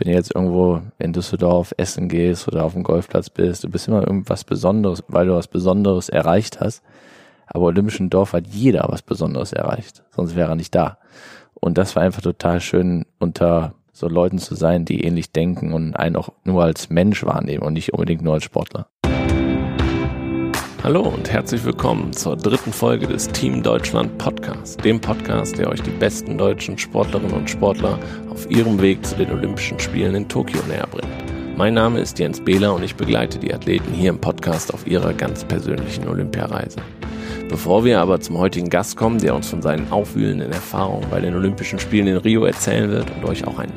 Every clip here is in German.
wenn du jetzt irgendwo in Düsseldorf essen gehst oder auf dem Golfplatz bist, du bist immer irgendwas Besonderes, weil du was Besonderes erreicht hast. Aber Olympischen Dorf hat jeder was Besonderes erreicht, sonst wäre er nicht da. Und das war einfach total schön, unter so Leuten zu sein, die ähnlich denken und einen auch nur als Mensch wahrnehmen und nicht unbedingt nur als Sportler. Hallo und herzlich willkommen zur dritten Folge des Team Deutschland Podcast, dem Podcast, der euch die besten deutschen Sportlerinnen und Sportler auf ihrem Weg zu den Olympischen Spielen in Tokio näher bringt. Mein Name ist Jens Behler und ich begleite die Athleten hier im Podcast auf ihrer ganz persönlichen Olympiareise. Bevor wir aber zum heutigen Gast kommen, der uns von seinen aufwühlenden Erfahrungen bei den Olympischen Spielen in Rio erzählen wird und euch auch einen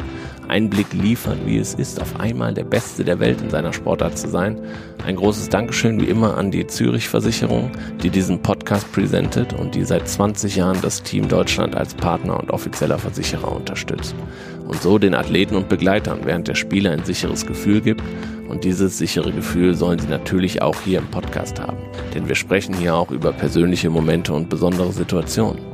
Einblick liefern, wie es ist, auf einmal der Beste der Welt in seiner Sportart zu sein. Ein großes Dankeschön wie immer an die Zürich Versicherung, die diesen Podcast präsentiert und die seit 20 Jahren das Team Deutschland als Partner und offizieller Versicherer unterstützt. Und so den Athleten und Begleitern während der Spiele ein sicheres Gefühl gibt und dieses sichere Gefühl sollen Sie natürlich auch hier im Podcast haben. Denn wir sprechen hier auch über persönliche Momente und besondere Situationen.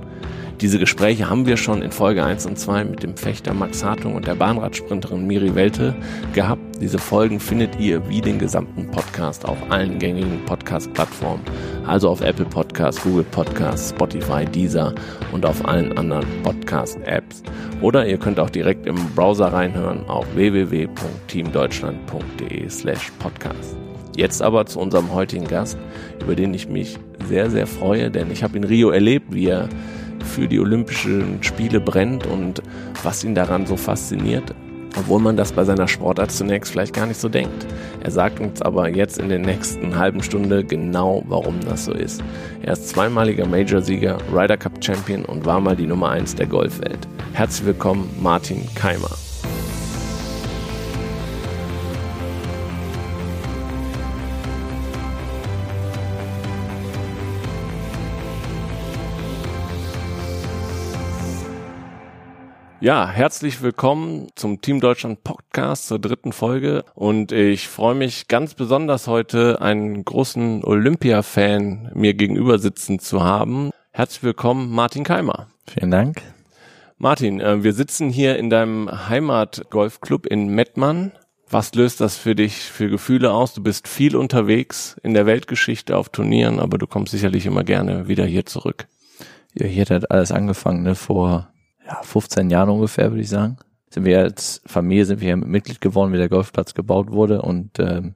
Diese Gespräche haben wir schon in Folge 1 und 2 mit dem Fechter Max Hartung und der Bahnradsprinterin Miri Welte gehabt. Diese Folgen findet ihr wie den gesamten Podcast auf allen gängigen Podcast-Plattformen, also auf Apple Podcasts, Google Podcasts, Spotify, Deezer und auf allen anderen Podcast-Apps. Oder ihr könnt auch direkt im Browser reinhören auf www.teamdeutschland.de slash podcast. Jetzt aber zu unserem heutigen Gast, über den ich mich sehr, sehr freue, denn ich habe in Rio erlebt, wie er für die Olympischen Spiele brennt und was ihn daran so fasziniert, obwohl man das bei seiner Sportart zunächst vielleicht gar nicht so denkt. Er sagt uns aber jetzt in der nächsten halben Stunde genau, warum das so ist. Er ist zweimaliger Major-Sieger, Ryder Cup Champion und war mal die Nummer 1 der Golfwelt. Herzlich willkommen, Martin Keimer. Ja, herzlich willkommen zum Team Deutschland Podcast zur dritten Folge und ich freue mich ganz besonders heute einen großen Olympia-Fan mir gegenüber sitzen zu haben. Herzlich willkommen, Martin Keimer. Vielen Dank. Martin, äh, wir sitzen hier in deinem Heimatgolfclub in Mettmann. Was löst das für dich für Gefühle aus? Du bist viel unterwegs in der Weltgeschichte auf Turnieren, aber du kommst sicherlich immer gerne wieder hier zurück. Ja, hier hat alles angefangen, ne, vor ja, 15 Jahren ungefähr, würde ich sagen. Sind wir als Familie sind wir Mitglied geworden, wie der Golfplatz gebaut wurde. Und ähm,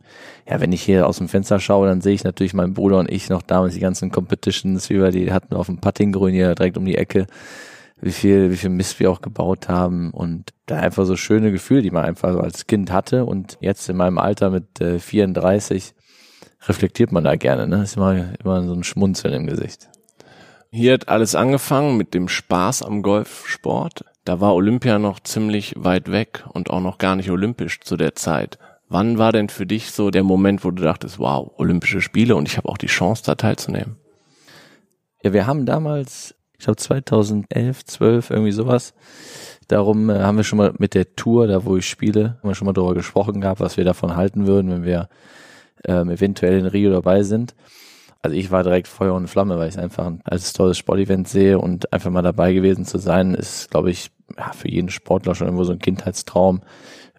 ja, wenn ich hier aus dem Fenster schaue, dann sehe ich natürlich meinen Bruder und ich noch damals die ganzen Competitions, wie wir die hatten auf dem Puttinggrün hier direkt um die Ecke, wie viel, wie viel Mist wir auch gebaut haben und da einfach so schöne Gefühle, die man einfach so als Kind hatte. Und jetzt in meinem Alter mit äh, 34 reflektiert man da gerne, ne? Ist immer, immer so ein Schmunzeln im Gesicht. Hier hat alles angefangen mit dem Spaß am Golfsport. Da war Olympia noch ziemlich weit weg und auch noch gar nicht olympisch zu der Zeit. Wann war denn für dich so der Moment, wo du dachtest, wow, Olympische Spiele und ich habe auch die Chance, da teilzunehmen? Ja, wir haben damals, ich glaube 2011, 12, irgendwie sowas, darum äh, haben wir schon mal mit der Tour, da wo ich spiele, haben wir schon mal darüber gesprochen gehabt, was wir davon halten würden, wenn wir ähm, eventuell in Rio dabei sind also ich war direkt Feuer und Flamme, weil ich es einfach als tolles Sportevent sehe und einfach mal dabei gewesen zu sein, ist, glaube ich, ja, für jeden Sportler schon irgendwo so ein Kindheitstraum.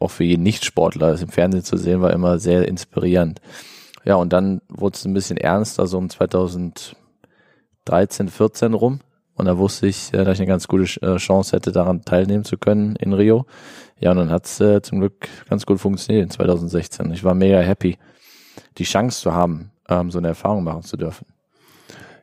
Auch für jeden Nichtsportler, das im Fernsehen zu sehen, war immer sehr inspirierend. Ja, und dann wurde es ein bisschen ernster, so um 2013, 14 rum. Und da wusste ich, äh, dass ich eine ganz gute äh, Chance hätte, daran teilnehmen zu können in Rio. Ja, und dann hat es äh, zum Glück ganz gut funktioniert in 2016. Ich war mega happy, die Chance zu haben, ähm, so eine Erfahrung machen zu dürfen.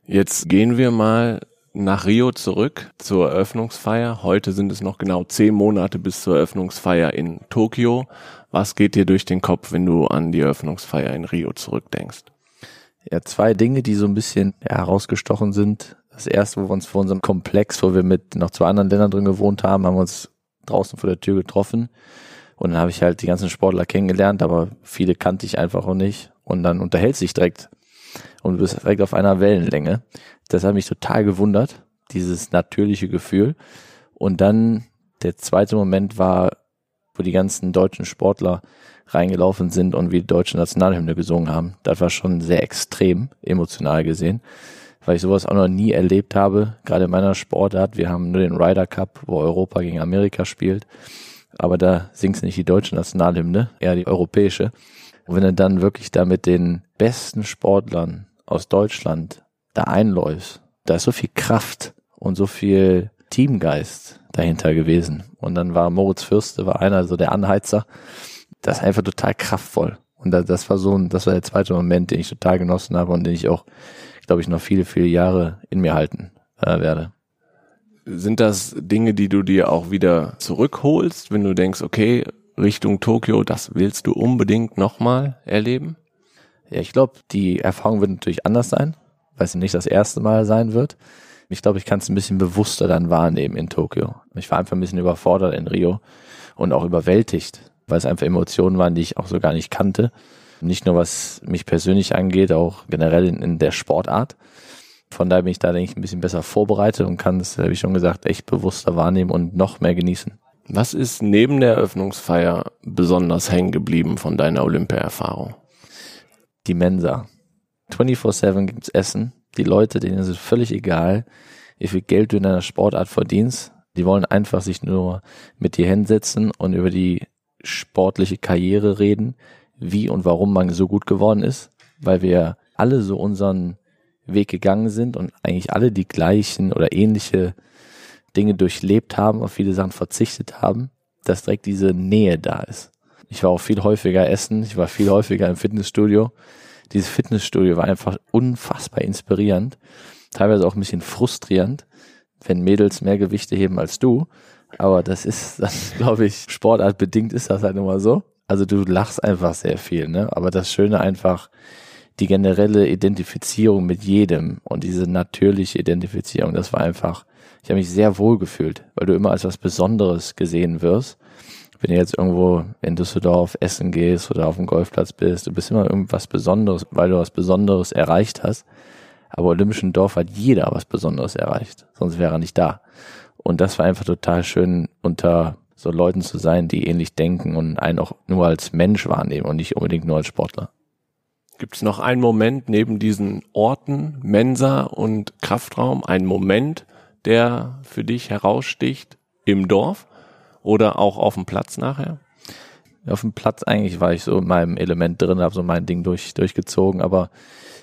Jetzt gehen wir mal nach Rio zurück zur Eröffnungsfeier. Heute sind es noch genau zehn Monate bis zur Eröffnungsfeier in Tokio. Was geht dir durch den Kopf, wenn du an die Eröffnungsfeier in Rio zurückdenkst? Ja, zwei Dinge, die so ein bisschen herausgestochen sind. Das erste, wo wir uns vor unserem Komplex, wo wir mit noch zwei anderen Ländern drin gewohnt haben, haben wir uns draußen vor der Tür getroffen. Und dann habe ich halt die ganzen Sportler kennengelernt, aber viele kannte ich einfach auch nicht und dann unterhält sich direkt und du bist direkt auf einer Wellenlänge. Das hat mich total gewundert, dieses natürliche Gefühl. Und dann der zweite Moment war, wo die ganzen deutschen Sportler reingelaufen sind und wie die deutsche Nationalhymne gesungen haben. Das war schon sehr extrem emotional gesehen, weil ich sowas auch noch nie erlebt habe, gerade in meiner Sportart. Wir haben nur den Ryder Cup, wo Europa gegen Amerika spielt. aber da singst nicht die deutsche Nationalhymne, eher die europäische. Und wenn du dann wirklich da mit den besten Sportlern aus Deutschland da einläufst, da ist so viel Kraft und so viel Teamgeist dahinter gewesen. Und dann war Moritz Fürste, war einer so der Anheizer. Das ist einfach total kraftvoll. Und das war so ein, das war der zweite Moment, den ich total genossen habe und den ich auch, glaube ich, noch viele, viele Jahre in mir halten äh, werde. Sind das Dinge, die du dir auch wieder zurückholst, wenn du denkst, okay, Richtung Tokio, das willst du unbedingt nochmal erleben? Ja, ich glaube, die Erfahrung wird natürlich anders sein, weil es nicht das erste Mal sein wird. Ich glaube, ich kann es ein bisschen bewusster dann wahrnehmen in Tokio. Ich war einfach ein bisschen überfordert in Rio und auch überwältigt, weil es einfach Emotionen waren, die ich auch so gar nicht kannte. Nicht nur was mich persönlich angeht, auch generell in, in der Sportart. Von daher bin ich da, denke ich, ein bisschen besser vorbereitet und kann es, wie schon gesagt, echt bewusster wahrnehmen und noch mehr genießen. Was ist neben der Eröffnungsfeier besonders hängen geblieben von deiner Olympia-Erfahrung? Die Mensa. 24-7 gibt's Essen. Die Leute, denen ist es völlig egal, wie viel Geld du in einer Sportart verdienst. Die wollen einfach sich nur mit dir hinsetzen und über die sportliche Karriere reden, wie und warum man so gut geworden ist, weil wir alle so unseren Weg gegangen sind und eigentlich alle die gleichen oder ähnliche Dinge durchlebt haben, auf viele Sachen verzichtet haben, dass direkt diese Nähe da ist. Ich war auch viel häufiger essen, ich war viel häufiger im Fitnessstudio. Dieses Fitnessstudio war einfach unfassbar inspirierend, teilweise auch ein bisschen frustrierend, wenn Mädels mehr Gewichte heben als du. Aber das ist, das glaube ich, sportartbedingt ist das halt immer so. Also du lachst einfach sehr viel, ne? Aber das Schöne einfach, die generelle Identifizierung mit jedem und diese natürliche Identifizierung, das war einfach, ich habe mich sehr wohl gefühlt, weil du immer als was Besonderes gesehen wirst. Wenn du jetzt irgendwo in Düsseldorf essen gehst oder auf dem Golfplatz bist, du bist immer irgendwas Besonderes, weil du was Besonderes erreicht hast. Aber Olympischen Dorf hat jeder was Besonderes erreicht, sonst wäre er nicht da. Und das war einfach total schön, unter so Leuten zu sein, die ähnlich denken und einen auch nur als Mensch wahrnehmen und nicht unbedingt nur als Sportler. Gibt es noch einen Moment neben diesen Orten, Mensa und Kraftraum, einen Moment, der für dich heraussticht im Dorf oder auch auf dem Platz nachher? Auf dem Platz eigentlich war ich so in meinem Element drin, habe so mein Ding durch, durchgezogen, aber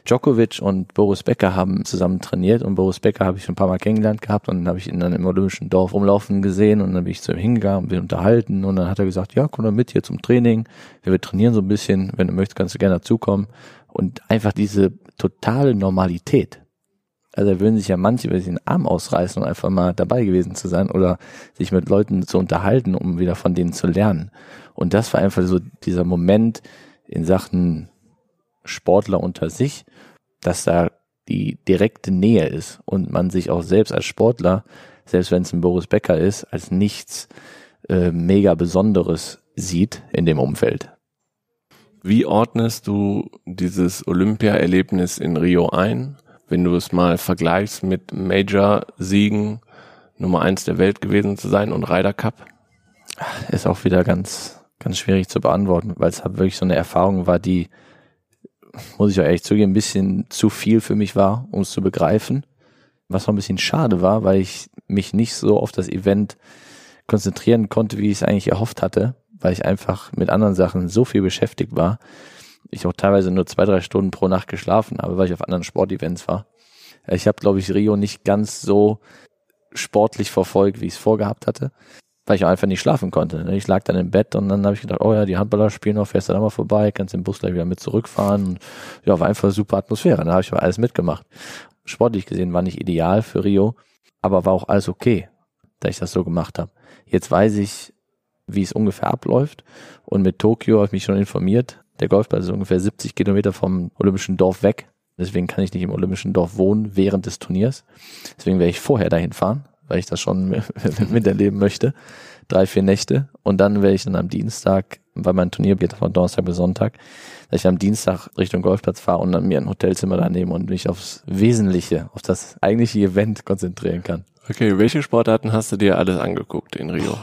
Djokovic und Boris Becker haben zusammen trainiert und Boris Becker habe ich schon ein paar Mal kennengelernt gehabt und dann habe ich ihn dann im Olympischen Dorf rumlaufen gesehen und dann bin ich zu ihm hingegangen und bin unterhalten und dann hat er gesagt, ja, komm doch mit hier zum Training, wir trainieren so ein bisschen, wenn du möchtest, kannst du gerne dazukommen und einfach diese totale Normalität. Also da würden sich ja manche über den Arm ausreißen, um einfach mal dabei gewesen zu sein oder sich mit Leuten zu unterhalten, um wieder von denen zu lernen. Und das war einfach so dieser Moment in Sachen Sportler unter sich, dass da die direkte Nähe ist und man sich auch selbst als Sportler, selbst wenn es ein Boris Becker ist, als nichts äh, mega Besonderes sieht in dem Umfeld. Wie ordnest du dieses Olympia-Erlebnis in Rio ein, wenn du es mal vergleichst mit Major-Siegen, Nummer eins der Welt gewesen zu sein und Ryder Cup? Ist auch wieder ganz, ganz schwierig zu beantworten, weil es halt wirklich so eine Erfahrung war, die muss ich auch ehrlich zugeben, ein bisschen zu viel für mich war, um es zu begreifen. Was auch ein bisschen schade war, weil ich mich nicht so auf das Event konzentrieren konnte, wie ich es eigentlich erhofft hatte, weil ich einfach mit anderen Sachen so viel beschäftigt war. Ich auch teilweise nur zwei, drei Stunden pro Nacht geschlafen habe, weil ich auf anderen Sportevents war. Ich habe, glaube ich, Rio nicht ganz so sportlich verfolgt, wie ich es vorgehabt hatte weil ich einfach nicht schlafen konnte. Ne? Ich lag dann im Bett und dann habe ich gedacht, oh ja, die Handballer spielen noch, fährst du da mal vorbei, kannst den Bus gleich wieder mit zurückfahren. Und ja, war einfach super Atmosphäre. Da habe ich aber alles mitgemacht. Sportlich gesehen war nicht ideal für Rio, aber war auch alles okay, da ich das so gemacht habe. Jetzt weiß ich, wie es ungefähr abläuft. Und mit Tokio habe ich mich schon informiert. Der Golfplatz ist ungefähr 70 Kilometer vom Olympischen Dorf weg. Deswegen kann ich nicht im Olympischen Dorf wohnen während des Turniers. Deswegen werde ich vorher dahin fahren, weil ich das schon miterleben möchte. Drei, vier Nächte. Und dann werde ich dann am Dienstag, weil mein Turnier geht von Donnerstag bis Sonntag, dass ich am Dienstag Richtung Golfplatz fahre und dann mir ein Hotelzimmer da nehme und mich aufs Wesentliche, auf das eigentliche Event konzentrieren kann. Okay, welche Sportarten hast du dir alles angeguckt in Rio?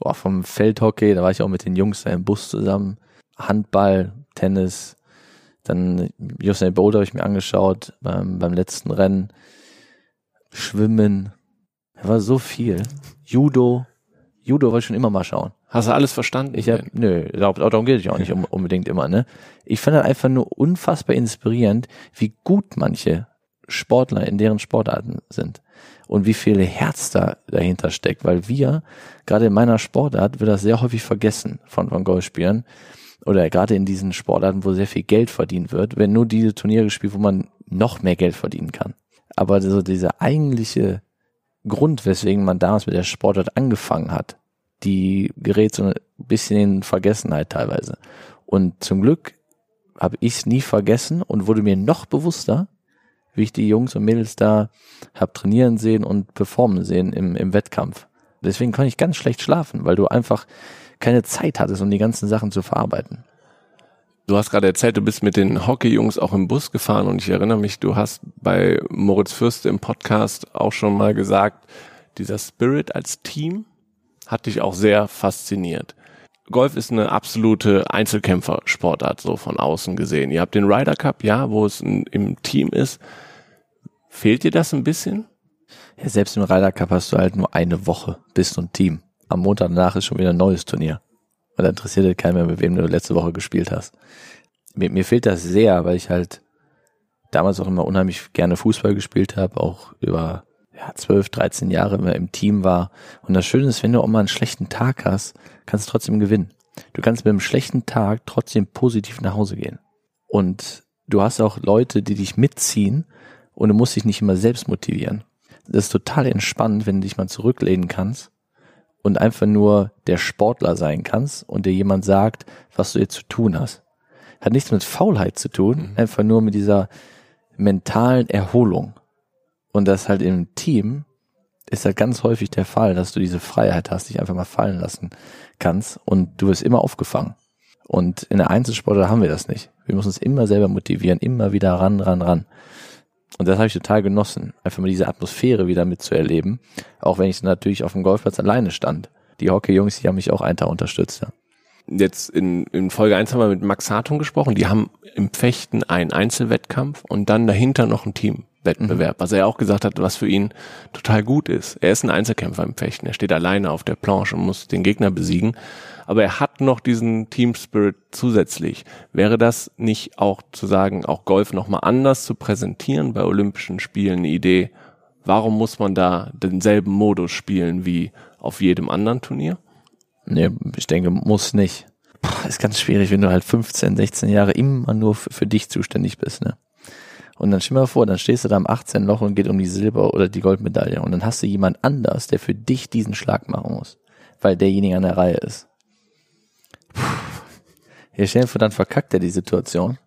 Boah, vom Feldhockey, da war ich auch mit den Jungs da im Bus zusammen. Handball, Tennis, dann Usain Bolt habe ich mir angeschaut beim, beim letzten Rennen. Schwimmen, da war so viel. Judo, Judo wollte ich schon immer mal schauen. Hast du alles verstanden? Ich hab, nö, darum geht es ja auch nicht unbedingt immer, ne? Ich fand das einfach nur unfassbar inspirierend, wie gut manche Sportler in deren Sportarten sind und wie viel Herz da dahinter steckt, weil wir, gerade in meiner Sportart, wird das sehr häufig vergessen von, von Golfspielern oder gerade in diesen Sportarten, wo sehr viel Geld verdient wird, werden nur diese Turniere gespielt, wo man noch mehr Geld verdienen kann. Aber so dieser eigentliche Grund, weswegen man damals mit der Sportart angefangen hat, die gerät so ein bisschen in Vergessenheit teilweise. Und zum Glück habe ich es nie vergessen und wurde mir noch bewusster, wie ich die Jungs und Mädels da hab trainieren sehen und performen sehen im, im Wettkampf. Deswegen konnte ich ganz schlecht schlafen, weil du einfach keine Zeit hattest, um die ganzen Sachen zu verarbeiten. Du hast gerade erzählt, du bist mit den Hockey-Jungs auch im Bus gefahren und ich erinnere mich, du hast bei Moritz Fürste im Podcast auch schon mal gesagt, dieser Spirit als Team hat dich auch sehr fasziniert. Golf ist eine absolute Einzelkämpfersportart, so von außen gesehen. Ihr habt den Ryder Cup, ja, wo es ein, im Team ist. Fehlt dir das ein bisschen? Ja, selbst im Ryder Cup hast du halt nur eine Woche, bist du ein Team. Am Montag danach ist schon wieder ein neues Turnier. Und da interessiert dich keiner mehr, mit wem du letzte Woche gespielt hast. Mir, mir fehlt das sehr, weil ich halt damals auch immer unheimlich gerne Fußball gespielt habe, auch über ja, 12, 13 Jahre immer im Team war. Und das Schöne ist, wenn du auch mal einen schlechten Tag hast, kannst du trotzdem gewinnen. Du kannst mit einem schlechten Tag trotzdem positiv nach Hause gehen. Und du hast auch Leute, die dich mitziehen und du musst dich nicht immer selbst motivieren. Das ist total entspannt, wenn du dich mal zurücklehnen kannst und einfach nur der Sportler sein kannst und dir jemand sagt, was du jetzt zu tun hast. Hat nichts mit Faulheit zu tun, mhm. einfach nur mit dieser mentalen Erholung. Und das halt im Team ist halt ganz häufig der Fall, dass du diese Freiheit hast, dich einfach mal fallen lassen kannst und du wirst immer aufgefangen. Und in der Einzelsportler haben wir das nicht. Wir müssen uns immer selber motivieren, immer wieder ran, ran, ran. Und das habe ich total genossen, einfach mal diese Atmosphäre wieder mitzuerleben, auch wenn ich natürlich auf dem Golfplatz alleine stand. Die Hockey-Jungs, die haben mich auch einen Tag unterstützt. Ja. Jetzt in, in Folge 1 haben wir mit Max Hartung gesprochen, die haben im Fechten einen Einzelwettkampf und dann dahinter noch ein Team. Wettbewerb. Mhm. Was er auch gesagt hat, was für ihn total gut ist. Er ist ein Einzelkämpfer im Fechten. Er steht alleine auf der Planche und muss den Gegner besiegen. Aber er hat noch diesen Team Spirit zusätzlich. Wäre das nicht auch zu sagen, auch Golf nochmal anders zu präsentieren bei Olympischen Spielen eine Idee? Warum muss man da denselben Modus spielen wie auf jedem anderen Turnier? Nee, ich denke, muss nicht. Puh, ist ganz schwierig, wenn du halt 15, 16 Jahre immer nur für, für dich zuständig bist, ne? Und dann stell dir mal vor, dann stehst du da am 18. Loch und geht um die Silber- oder die Goldmedaille. Und dann hast du jemand anders, der für dich diesen Schlag machen muss. Weil derjenige an der Reihe ist. Puh. Hier stell dir vor, dann verkackt er die Situation.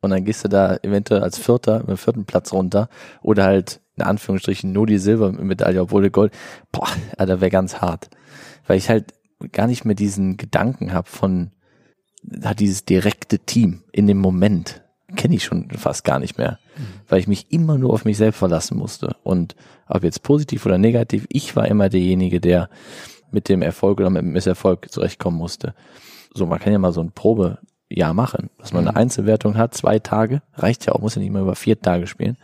Und dann gehst du da eventuell als Vierter, mit dem vierten Platz runter. Oder halt, in Anführungsstrichen, nur die Silbermedaille, obwohl der Gold. Boah, Alter, wäre ganz hart. Weil ich halt gar nicht mehr diesen Gedanken habe von, hat dieses direkte Team in dem Moment kenne ich schon fast gar nicht mehr, weil ich mich immer nur auf mich selbst verlassen musste. Und ob jetzt positiv oder negativ, ich war immer derjenige, der mit dem Erfolg oder mit dem Misserfolg zurechtkommen musste. So, man kann ja mal so ein Probejahr machen, dass man eine mhm. Einzelwertung hat, zwei Tage, reicht ja auch, muss ja nicht mehr über vier Tage spielen.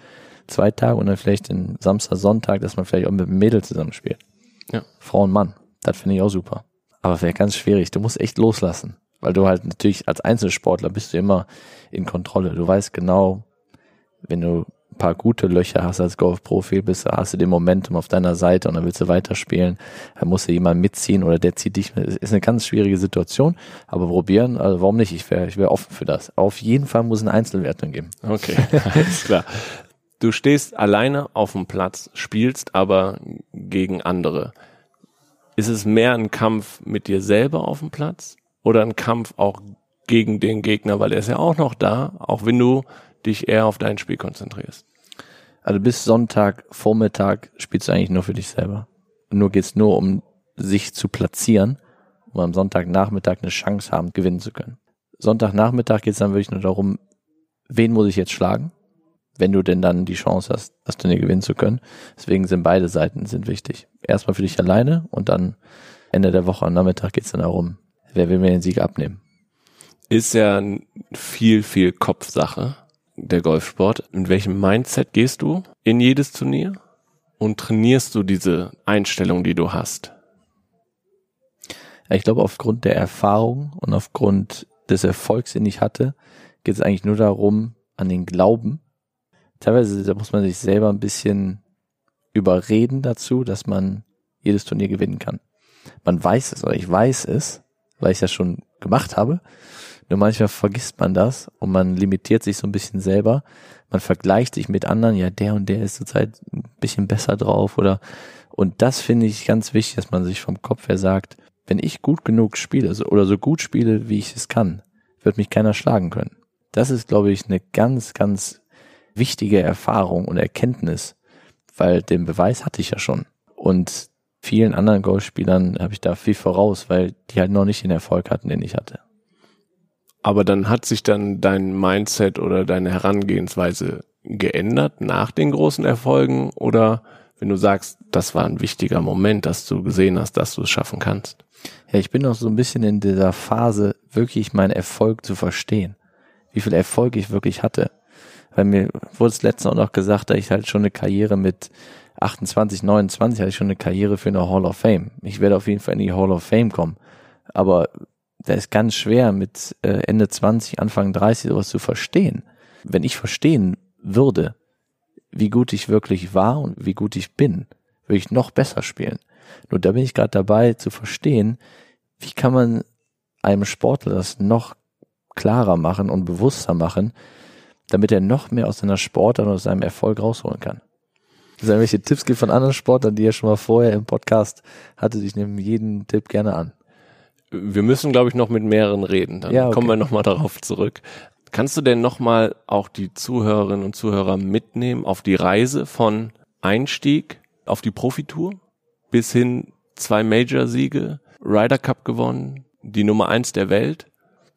Zwei Tage und dann vielleicht den Samstag, Sonntag, dass man vielleicht auch mit einem Mädel zusammenspielt. Ja. Frau und Mann. Das finde ich auch super. Aber wäre ganz schwierig. Du musst echt loslassen. Weil du halt natürlich als Einzelsportler bist du immer in Kontrolle. Du weißt genau, wenn du ein paar gute Löcher hast als Golfprofi, bist, hast du den Momentum auf deiner Seite und dann willst du weiterspielen, dann musst du jemand mitziehen oder der zieht dich mit. Ist eine ganz schwierige Situation, aber probieren, also warum nicht? Ich wäre ich wär offen für das. Auf jeden Fall muss es eine Einzelwertung geben. Okay, alles klar. Du stehst alleine auf dem Platz, spielst aber gegen andere. Ist es mehr ein Kampf mit dir selber auf dem Platz oder ein Kampf auch gegen den Gegner, weil er ist ja auch noch da, auch wenn du dich eher auf dein Spiel konzentrierst. Also bis Sonntag Vormittag spielst du eigentlich nur für dich selber. Nur geht's nur um sich zu platzieren, um am Sonntagnachmittag eine Chance haben, gewinnen zu können. Sonntagnachmittag geht's dann wirklich nur darum, wen muss ich jetzt schlagen, wenn du denn dann die Chance hast, das Turnier gewinnen zu können. Deswegen sind beide Seiten sind wichtig. Erstmal für dich alleine und dann Ende der Woche am Nachmittag geht's dann darum, wer will mir den Sieg abnehmen? Ist ja viel, viel Kopfsache, der Golfsport. In welchem Mindset gehst du in jedes Turnier? Und trainierst du diese Einstellung, die du hast? Ich glaube, aufgrund der Erfahrung und aufgrund des Erfolgs, den ich hatte, geht es eigentlich nur darum, an den Glauben. Teilweise, da muss man sich selber ein bisschen überreden dazu, dass man jedes Turnier gewinnen kann. Man weiß es, oder ich weiß es, weil ich das schon gemacht habe. Nur manchmal vergisst man das und man limitiert sich so ein bisschen selber. Man vergleicht sich mit anderen, ja, der und der ist zurzeit ein bisschen besser drauf oder, und das finde ich ganz wichtig, dass man sich vom Kopf her sagt, wenn ich gut genug spiele oder so gut spiele, wie ich es kann, wird mich keiner schlagen können. Das ist, glaube ich, eine ganz, ganz wichtige Erfahrung und Erkenntnis, weil den Beweis hatte ich ja schon. Und vielen anderen Golfspielern habe ich da viel voraus, weil die halt noch nicht den Erfolg hatten, den ich hatte. Aber dann hat sich dann dein Mindset oder deine Herangehensweise geändert nach den großen Erfolgen oder wenn du sagst, das war ein wichtiger Moment, dass du gesehen hast, dass du es schaffen kannst? Ja, ich bin noch so ein bisschen in dieser Phase, wirklich meinen Erfolg zu verstehen. Wie viel Erfolg ich wirklich hatte. Weil mir wurde es letztens auch noch gesagt, dass ich halt schon eine Karriere mit 28, 29 hatte ich schon eine Karriere für eine Hall of Fame. Ich werde auf jeden Fall in die Hall of Fame kommen. Aber da ist ganz schwer mit äh, Ende 20, Anfang 30 sowas zu verstehen. Wenn ich verstehen würde, wie gut ich wirklich war und wie gut ich bin, würde ich noch besser spielen. Nur da bin ich gerade dabei zu verstehen, wie kann man einem Sportler das noch klarer machen und bewusster machen, damit er noch mehr aus seiner Sportart und aus seinem Erfolg rausholen kann. Wenn es irgendwelche Tipps gibt von anderen Sportlern, die er schon mal vorher im Podcast hatte, ich nehme jeden Tipp gerne an. Wir müssen, glaube ich, noch mit mehreren reden. Dann ja, okay. kommen wir nochmal darauf zurück. Kannst du denn nochmal auch die Zuhörerinnen und Zuhörer mitnehmen auf die Reise von Einstieg auf die Profitour bis hin zwei Major-Siege, Ryder Cup gewonnen, die Nummer eins der Welt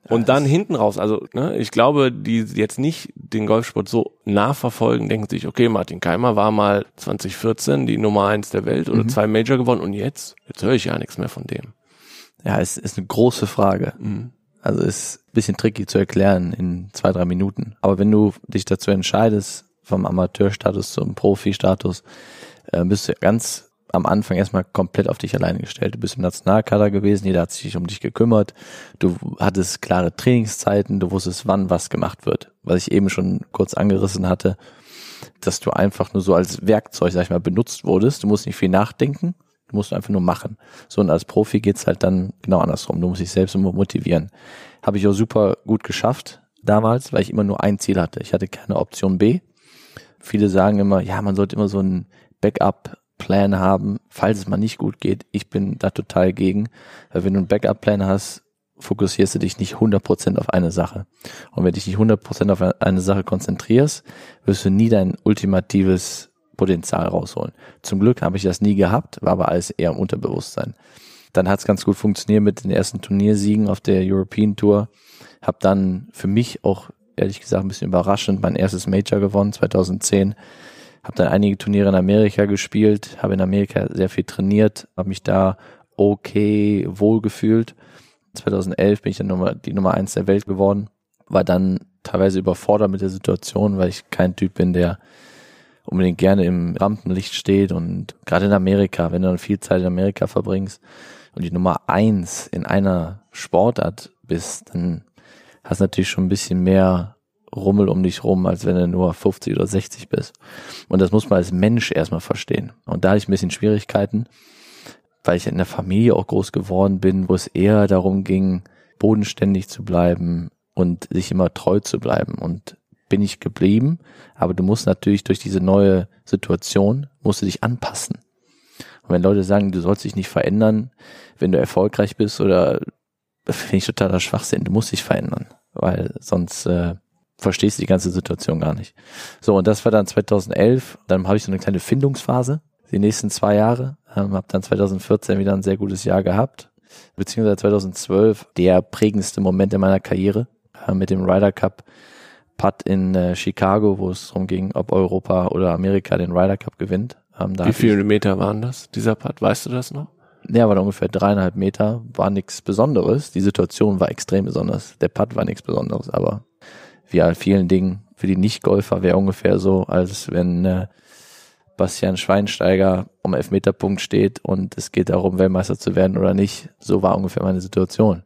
und dann hinten raus, also ne, ich glaube, die jetzt nicht den Golfsport so nah verfolgen, denken sich, okay, Martin Keimer war mal 2014 die Nummer eins der Welt oder mhm. zwei Major gewonnen und jetzt, jetzt höre ich ja nichts mehr von dem. Ja, es ist eine große Frage. Mhm. Also ist ein bisschen tricky zu erklären in zwei, drei Minuten. Aber wenn du dich dazu entscheidest, vom Amateurstatus zum Profi-Status, äh, bist du ganz am Anfang erstmal komplett auf dich alleine gestellt. Du bist im Nationalkader gewesen, jeder hat sich um dich gekümmert. Du hattest klare Trainingszeiten, du wusstest, wann was gemacht wird. Was ich eben schon kurz angerissen hatte, dass du einfach nur so als Werkzeug, sag ich mal, benutzt wurdest. Du musst nicht viel nachdenken, du musst einfach nur machen. So und als Profi geht's halt dann genau andersrum. Du musst dich selbst motivieren. Habe ich auch super gut geschafft damals, weil ich immer nur ein Ziel hatte. Ich hatte keine Option B. Viele sagen immer, ja, man sollte immer so ein Backup Plan haben, falls es mal nicht gut geht. Ich bin da total gegen. Weil wenn du einen Backup-Plan hast, fokussierst du dich nicht 100% auf eine Sache. Und wenn du dich nicht 100% auf eine Sache konzentrierst, wirst du nie dein ultimatives Potenzial rausholen. Zum Glück habe ich das nie gehabt, war aber alles eher im Unterbewusstsein. Dann hat es ganz gut funktioniert mit den ersten Turniersiegen auf der European Tour. Hab dann für mich auch ehrlich gesagt ein bisschen überraschend mein erstes Major gewonnen, 2010 habe dann einige Turniere in Amerika gespielt, habe in Amerika sehr viel trainiert, habe mich da okay wohl gefühlt. 2011 bin ich dann Nummer, die Nummer eins der Welt geworden, war dann teilweise überfordert mit der Situation, weil ich kein Typ bin, der unbedingt gerne im Rampenlicht steht und gerade in Amerika, wenn du dann viel Zeit in Amerika verbringst und die Nummer eins in einer Sportart bist, dann hast du natürlich schon ein bisschen mehr Rummel um dich rum, als wenn du nur 50 oder 60 bist. Und das muss man als Mensch erstmal verstehen. Und da hatte ich ein bisschen Schwierigkeiten, weil ich in der Familie auch groß geworden bin, wo es eher darum ging, bodenständig zu bleiben und sich immer treu zu bleiben. Und bin ich geblieben, aber du musst natürlich durch diese neue Situation, musst du dich anpassen. Und wenn Leute sagen, du sollst dich nicht verändern, wenn du erfolgreich bist oder finde ich totaler Schwachsinn, du musst dich verändern, weil sonst äh, verstehst du die ganze Situation gar nicht. So, und das war dann 2011. Dann habe ich so eine kleine Findungsphase, die nächsten zwei Jahre. Ähm, habe dann 2014 wieder ein sehr gutes Jahr gehabt. Beziehungsweise 2012 der prägendste Moment in meiner Karriere äh, mit dem Ryder Cup Putt in äh, Chicago, wo es darum ging, ob Europa oder Amerika den Ryder Cup gewinnt. Ähm, Wie viele Meter waren das, dieser Putt? Weißt du das noch? Ja, war ungefähr dreieinhalb Meter, war nichts Besonderes. Die Situation war extrem besonders. Der Putt war nichts Besonderes, aber wie an vielen Dingen für die Nicht-Golfer wäre ungefähr so, als wenn äh, Bastian Schweinsteiger um Elfmeterpunkt steht und es geht darum, Weltmeister zu werden oder nicht. So war ungefähr meine Situation.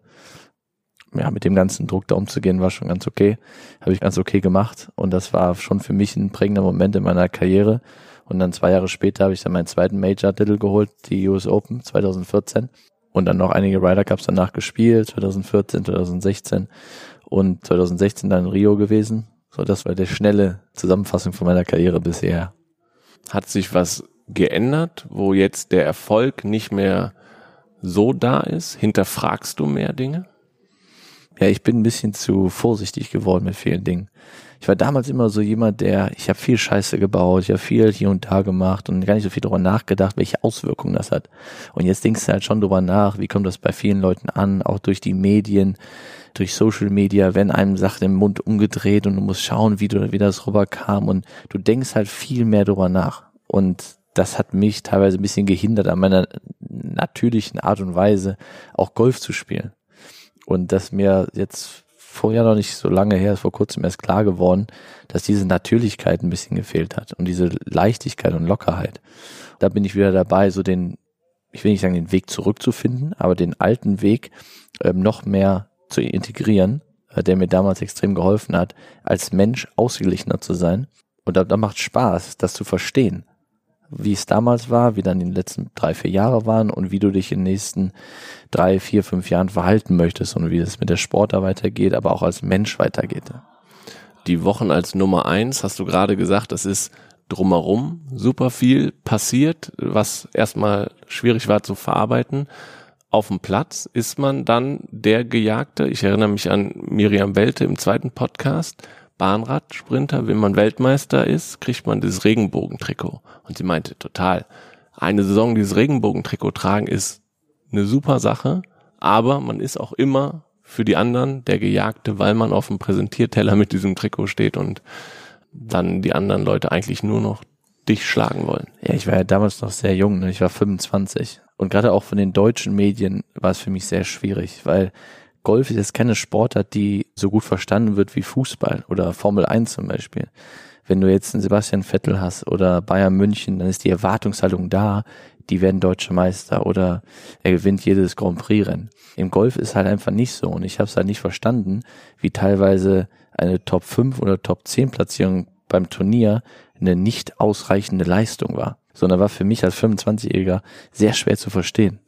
Ja, mit dem ganzen Druck da umzugehen, war schon ganz okay. Habe ich ganz okay gemacht. Und das war schon für mich ein prägender Moment in meiner Karriere. Und dann zwei Jahre später habe ich dann meinen zweiten Major-Titel geholt, die US Open 2014. Und dann noch einige Ryder Cups danach gespielt, 2014, 2016 und 2016 dann in Rio gewesen. So, das war der schnelle Zusammenfassung von meiner Karriere bisher. Hat sich was geändert, wo jetzt der Erfolg nicht mehr so da ist? Hinterfragst du mehr Dinge? Ja, ich bin ein bisschen zu vorsichtig geworden mit vielen Dingen. Ich war damals immer so jemand, der, ich habe viel Scheiße gebaut, ich habe viel hier und da gemacht und gar nicht so viel darüber nachgedacht, welche Auswirkungen das hat. Und jetzt denkst du halt schon drüber nach, wie kommt das bei vielen Leuten an, auch durch die Medien, durch Social Media, wenn einem Sachen im Mund umgedreht und du musst schauen, wie du, wie das rüberkam und du denkst halt viel mehr drüber nach. Und das hat mich teilweise ein bisschen gehindert, an meiner natürlichen Art und Weise auch Golf zu spielen. Und das mir jetzt vorher noch nicht so lange her, ist vor kurzem erst klar geworden, dass diese Natürlichkeit ein bisschen gefehlt hat und diese Leichtigkeit und Lockerheit. Da bin ich wieder dabei, so den, ich will nicht sagen, den Weg zurückzufinden, aber den alten Weg ähm, noch mehr zu integrieren, äh, der mir damals extrem geholfen hat, als Mensch ausgeglichener zu sein. Und da, da macht Spaß, das zu verstehen wie es damals war, wie dann die letzten drei, vier Jahre waren und wie du dich in den nächsten drei, vier, fünf Jahren verhalten möchtest und wie es mit der Sport da weitergeht, aber auch als Mensch weitergeht. Die Wochen als Nummer eins, hast du gerade gesagt, das ist drumherum super viel passiert, was erstmal schwierig war zu verarbeiten. Auf dem Platz ist man dann der Gejagte. Ich erinnere mich an Miriam Welte im zweiten Podcast Bahnradsprinter, wenn man Weltmeister ist, kriegt man dieses Regenbogentrikot. Und sie meinte, total. Eine Saison dieses Regenbogentrikot tragen ist eine super Sache, aber man ist auch immer für die anderen der Gejagte, weil man auf dem Präsentierteller mit diesem Trikot steht und dann die anderen Leute eigentlich nur noch dich schlagen wollen. Ja, ich war ja damals noch sehr jung, ne? ich war 25. Und gerade auch von den deutschen Medien war es für mich sehr schwierig, weil Golf ist jetzt keine Sportart, die so gut verstanden wird wie Fußball oder Formel 1 zum Beispiel. Wenn du jetzt einen Sebastian Vettel hast oder Bayern München, dann ist die Erwartungshaltung da, die werden deutsche Meister oder er gewinnt jedes Grand Prix Rennen. Im Golf ist halt einfach nicht so und ich habe es halt nicht verstanden, wie teilweise eine Top 5 oder Top 10 Platzierung beim Turnier eine nicht ausreichende Leistung war, sondern war für mich als 25-Jähriger sehr schwer zu verstehen.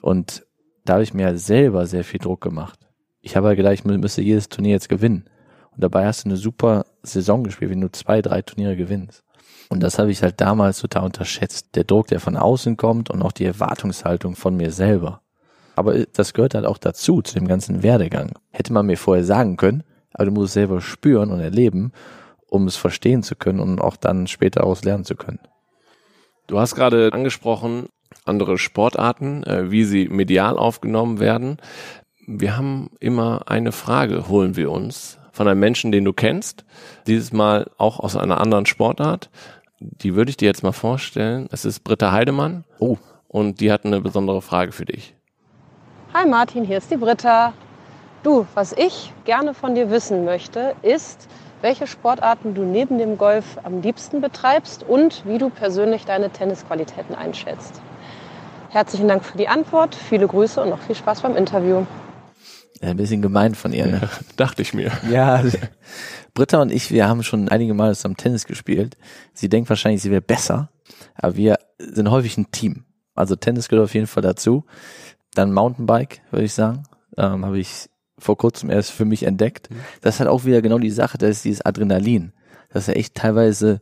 Und da habe ich mir selber sehr viel Druck gemacht. Ich habe halt gedacht, ich müsste jedes Turnier jetzt gewinnen. Und dabei hast du eine super Saison gespielt, wenn du zwei, drei Turniere gewinnst. Und das habe ich halt damals total unterschätzt. Der Druck, der von außen kommt und auch die Erwartungshaltung von mir selber. Aber das gehört halt auch dazu, zu dem ganzen Werdegang. Hätte man mir vorher sagen können, aber du musst es selber spüren und erleben, um es verstehen zu können und auch dann später aus lernen zu können. Du hast gerade angesprochen, andere Sportarten, äh, wie sie medial aufgenommen werden. Wir haben immer eine Frage, holen wir uns von einem Menschen, den du kennst, dieses Mal auch aus einer anderen Sportart. Die würde ich dir jetzt mal vorstellen. Es ist Britta Heidemann. Oh. Und die hat eine besondere Frage für dich. Hi Martin, hier ist die Britta. Du, was ich gerne von dir wissen möchte, ist, welche Sportarten du neben dem Golf am liebsten betreibst und wie du persönlich deine Tennisqualitäten einschätzt. Herzlichen Dank für die Antwort, viele Grüße und noch viel Spaß beim Interview. Ein bisschen gemein von ihr. Ne? Ja, dachte ich mir. Ja, Britta und ich, wir haben schon einige Male zusammen Tennis gespielt. Sie denkt wahrscheinlich, sie wäre besser, aber wir sind häufig ein Team. Also Tennis gehört auf jeden Fall dazu. Dann Mountainbike, würde ich sagen, ähm, habe ich vor kurzem erst für mich entdeckt. Mhm. Das ist halt auch wieder genau die Sache, das ist dieses Adrenalin. Das ist ja echt teilweise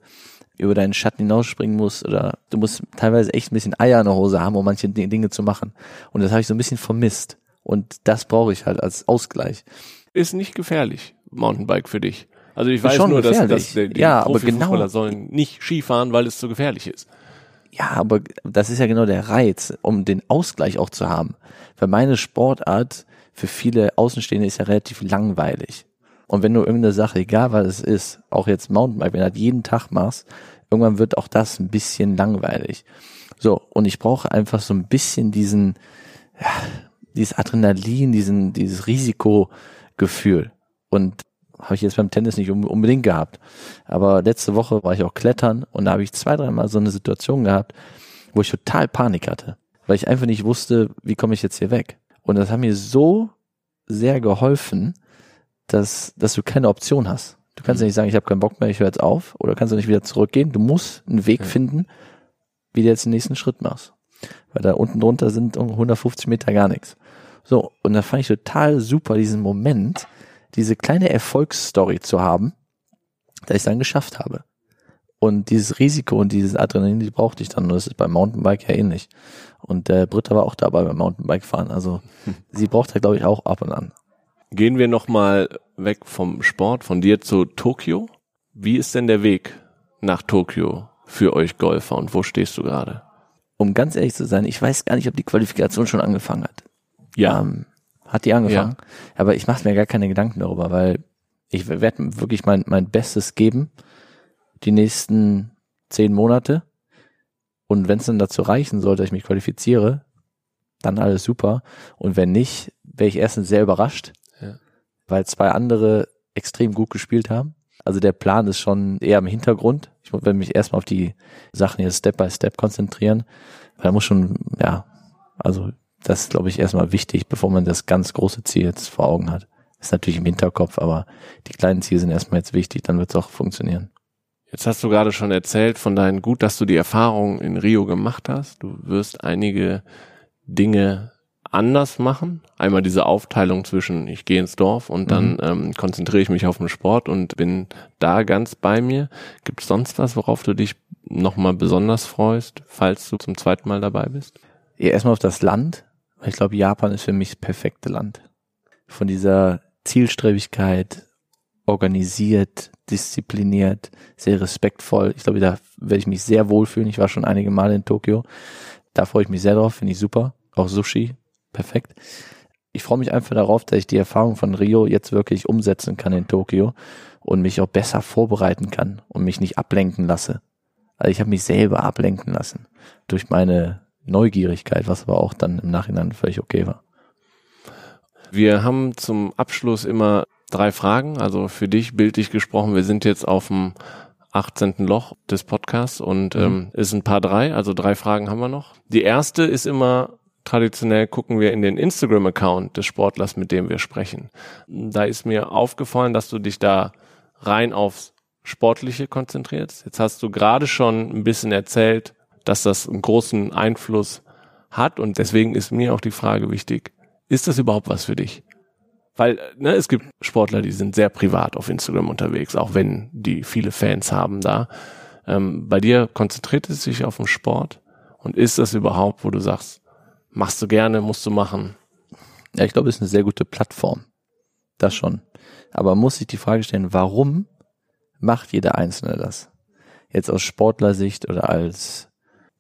über deinen Schatten hinausspringen musst oder du musst teilweise echt ein bisschen Eier in der Hose haben, um manche Dinge zu machen. Und das habe ich so ein bisschen vermisst. Und das brauche ich halt als Ausgleich. Ist nicht gefährlich, Mountainbike für dich. Also ich weiß nur, dass, dass die ja, aber genau, sollen nicht Skifahren, weil es zu gefährlich ist. Ja, aber das ist ja genau der Reiz, um den Ausgleich auch zu haben. Weil meine Sportart für viele Außenstehende ist ja relativ langweilig. Und wenn du irgendeine Sache, egal was es ist, auch jetzt Mountainbike, wenn du das jeden Tag machst, irgendwann wird auch das ein bisschen langweilig. So, und ich brauche einfach so ein bisschen diesen, ja, dieses Adrenalin, diesen, dieses Risikogefühl. Und habe ich jetzt beim Tennis nicht unbedingt gehabt. Aber letzte Woche war ich auch klettern und da habe ich zwei, dreimal so eine Situation gehabt, wo ich total Panik hatte, weil ich einfach nicht wusste, wie komme ich jetzt hier weg. Und das hat mir so sehr geholfen, dass, dass du keine Option hast. Du kannst ja nicht sagen, ich habe keinen Bock mehr, ich höre jetzt auf, oder kannst du nicht wieder zurückgehen. Du musst einen Weg ja. finden, wie du jetzt den nächsten Schritt machst. Weil da unten drunter sind 150 Meter gar nichts. So, und da fand ich total super, diesen Moment, diese kleine Erfolgsstory zu haben, dass ich es dann geschafft habe. Und dieses Risiko und dieses Adrenalin, die brauchte ich dann. Und das ist beim Mountainbike ja ähnlich. Und der Britta war auch dabei beim Mountainbike fahren. Also sie braucht halt, glaube ich, auch ab und an. Gehen wir nochmal weg vom Sport, von dir zu Tokio. Wie ist denn der Weg nach Tokio für euch Golfer und wo stehst du gerade? Um ganz ehrlich zu sein, ich weiß gar nicht, ob die Qualifikation schon angefangen hat. Ja. Ähm, hat die angefangen. Ja. Aber ich mache mir gar keine Gedanken darüber, weil ich werde wirklich mein, mein Bestes geben, die nächsten zehn Monate. Und wenn es dann dazu reichen sollte, dass ich mich qualifiziere, dann alles super. Und wenn nicht, wäre ich erstens sehr überrascht, ja. weil zwei andere extrem gut gespielt haben. Also der Plan ist schon eher im Hintergrund. Ich werde mich erstmal auf die Sachen hier Step by Step konzentrieren. Da muss schon, ja, also das ist, glaube ich, erstmal wichtig, bevor man das ganz große Ziel jetzt vor Augen hat. Ist natürlich im Hinterkopf, aber die kleinen Ziele sind erstmal jetzt wichtig, dann wird es auch funktionieren. Jetzt hast du gerade schon erzählt von deinen, gut, dass du die Erfahrung in Rio gemacht hast. Du wirst einige Dinge anders machen. Einmal diese Aufteilung zwischen ich gehe ins Dorf und dann mhm. ähm, konzentriere ich mich auf den Sport und bin da ganz bei mir. Gibt es sonst was, worauf du dich nochmal besonders freust, falls du zum zweiten Mal dabei bist? Ja, erstmal auf das Land. Ich glaube, Japan ist für mich das perfekte Land. Von dieser Zielstrebigkeit, organisiert, diszipliniert, sehr respektvoll. Ich glaube, da werde ich mich sehr wohlfühlen. Ich war schon einige Male in Tokio. Da freue ich mich sehr drauf, finde ich super. Auch Sushi, perfekt. Ich freue mich einfach darauf, dass ich die Erfahrung von Rio jetzt wirklich umsetzen kann in Tokio und mich auch besser vorbereiten kann und mich nicht ablenken lasse. Also ich habe mich selber ablenken lassen durch meine Neugierigkeit, was aber auch dann im Nachhinein völlig okay war. Wir haben zum Abschluss immer drei Fragen. Also für dich bildlich gesprochen, wir sind jetzt auf dem 18. Loch des Podcasts und mhm. ähm, ist ein paar drei, also drei Fragen haben wir noch. Die erste ist immer traditionell gucken wir in den Instagram-Account des Sportlers, mit dem wir sprechen. Da ist mir aufgefallen, dass du dich da rein aufs Sportliche konzentrierst. Jetzt hast du gerade schon ein bisschen erzählt, dass das einen großen Einfluss hat und deswegen ist mir auch die Frage wichtig, ist das überhaupt was für dich? Weil ne, es gibt Sportler, die sind sehr privat auf Instagram unterwegs, auch wenn die viele Fans haben da. Ähm, bei dir konzentriert es sich auf den Sport und ist das überhaupt, wo du sagst, machst du gerne, musst du machen? Ja, ich glaube, es ist eine sehr gute Plattform. Das schon. Aber muss sich die Frage stellen, warum macht jeder Einzelne das? Jetzt aus Sportlersicht oder als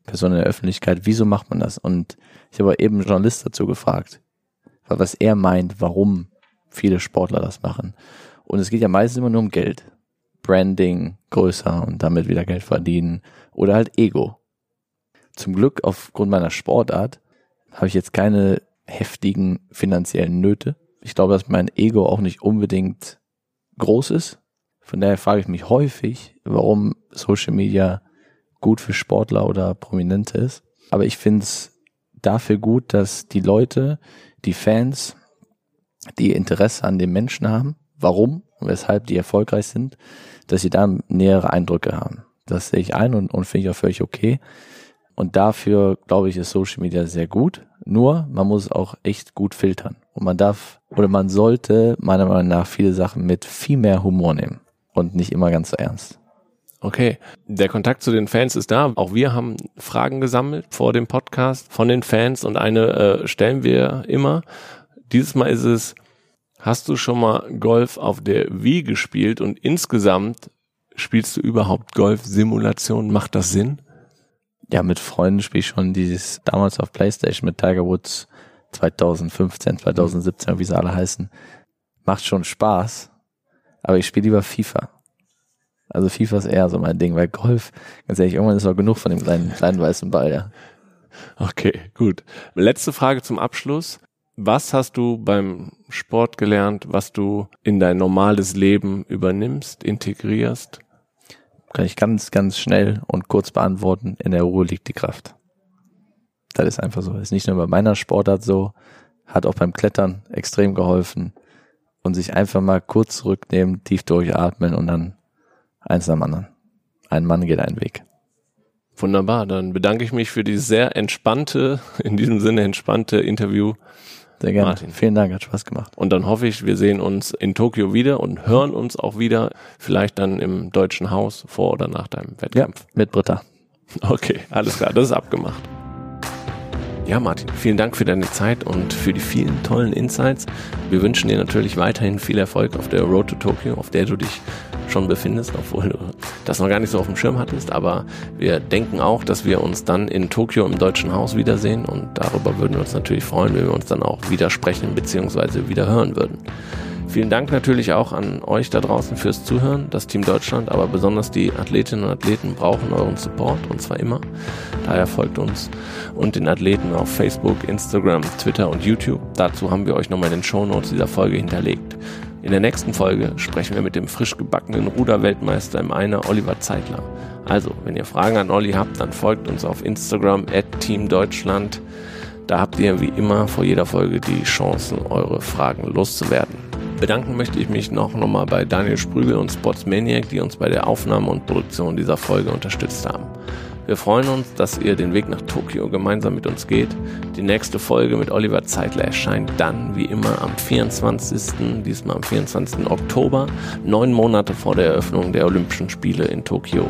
Person in der Öffentlichkeit, wieso macht man das? Und ich habe eben einen Journalist dazu gefragt, was er meint, warum viele Sportler das machen. Und es geht ja meistens immer nur um Geld. Branding größer und damit wieder Geld verdienen oder halt Ego. Zum Glück aufgrund meiner Sportart habe ich jetzt keine heftigen finanziellen Nöte. Ich glaube, dass mein Ego auch nicht unbedingt groß ist. Von daher frage ich mich häufig, warum Social Media gut für Sportler oder Prominente ist. Aber ich finde es dafür gut, dass die Leute, die Fans, die Interesse an dem Menschen haben, warum weshalb die erfolgreich sind, dass sie da nähere Eindrücke haben. Das sehe ich ein und, und finde ich auch völlig okay. Und dafür, glaube ich, ist Social Media sehr gut. Nur, man muss auch echt gut filtern. Und man darf oder man sollte meiner Meinung nach viele Sachen mit viel mehr Humor nehmen und nicht immer ganz so ernst. Okay, der Kontakt zu den Fans ist da. Auch wir haben Fragen gesammelt vor dem Podcast von den Fans und eine äh, stellen wir immer. Dieses Mal ist es, hast du schon mal Golf auf der Wii gespielt und insgesamt spielst du überhaupt Golf-Simulation? Macht das Sinn? Ja, mit Freunden spiele ich schon dieses damals auf Playstation mit Tiger Woods 2015, 2017, wie sie alle heißen. Macht schon Spaß, aber ich spiele lieber FIFA. Also FIFA ist eher so mein Ding, weil Golf, ganz ehrlich, irgendwann ist auch genug von dem kleinen, kleinen weißen Ball, ja. Okay, gut. Letzte Frage zum Abschluss Was hast du beim Sport gelernt, was du in dein normales Leben übernimmst, integrierst? Kann ich ganz, ganz schnell und kurz beantworten. In der Ruhe liegt die Kraft. Das ist einfach so. ist nicht nur bei meiner Sportart so, hat auch beim Klettern extrem geholfen. Und sich einfach mal kurz zurücknehmen, tief durchatmen und dann eins am anderen. Ein Mann geht einen Weg. Wunderbar, dann bedanke ich mich für dieses sehr entspannte, in diesem Sinne entspannte Interview sehr gerne. Martin. Vielen Dank, hat Spaß gemacht. Und dann hoffe ich, wir sehen uns in Tokio wieder und hören uns auch wieder, vielleicht dann im Deutschen Haus vor oder nach deinem Wettkampf. Ja, mit Britta. Okay, alles klar, das ist abgemacht. Ja, Martin, vielen Dank für deine Zeit und für die vielen tollen Insights. Wir wünschen dir natürlich weiterhin viel Erfolg auf der Road to Tokyo, auf der du dich schon befindest, obwohl du das noch gar nicht so auf dem Schirm hattest. Aber wir denken auch, dass wir uns dann in Tokio im Deutschen Haus wiedersehen und darüber würden wir uns natürlich freuen, wenn wir uns dann auch widersprechen bzw. wieder hören würden. Vielen Dank natürlich auch an euch da draußen fürs Zuhören, das Team Deutschland, aber besonders die Athletinnen und Athleten brauchen euren Support und zwar immer. Daher folgt uns und den Athleten auf Facebook, Instagram, Twitter und YouTube. Dazu haben wir euch nochmal in den Shownotes dieser Folge hinterlegt. In der nächsten Folge sprechen wir mit dem frisch gebackenen Ruderweltmeister im Einer Oliver Zeitler. Also, wenn ihr Fragen an Olli habt, dann folgt uns auf Instagram at Team Deutschland. Da habt ihr wie immer vor jeder Folge die Chancen, eure Fragen loszuwerden. Bedanken möchte ich mich noch nochmal bei Daniel Sprügel und Sportsmaniac, die uns bei der Aufnahme und Produktion dieser Folge unterstützt haben. Wir freuen uns, dass ihr den Weg nach Tokio gemeinsam mit uns geht. Die nächste Folge mit Oliver Zeitler erscheint dann, wie immer, am 24., diesmal am 24. Oktober, neun Monate vor der Eröffnung der Olympischen Spiele in Tokio.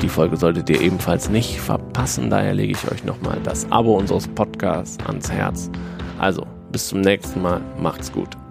Die Folge solltet ihr ebenfalls nicht verpassen, daher lege ich euch nochmal das Abo unseres Podcasts ans Herz. Also, bis zum nächsten Mal, macht's gut.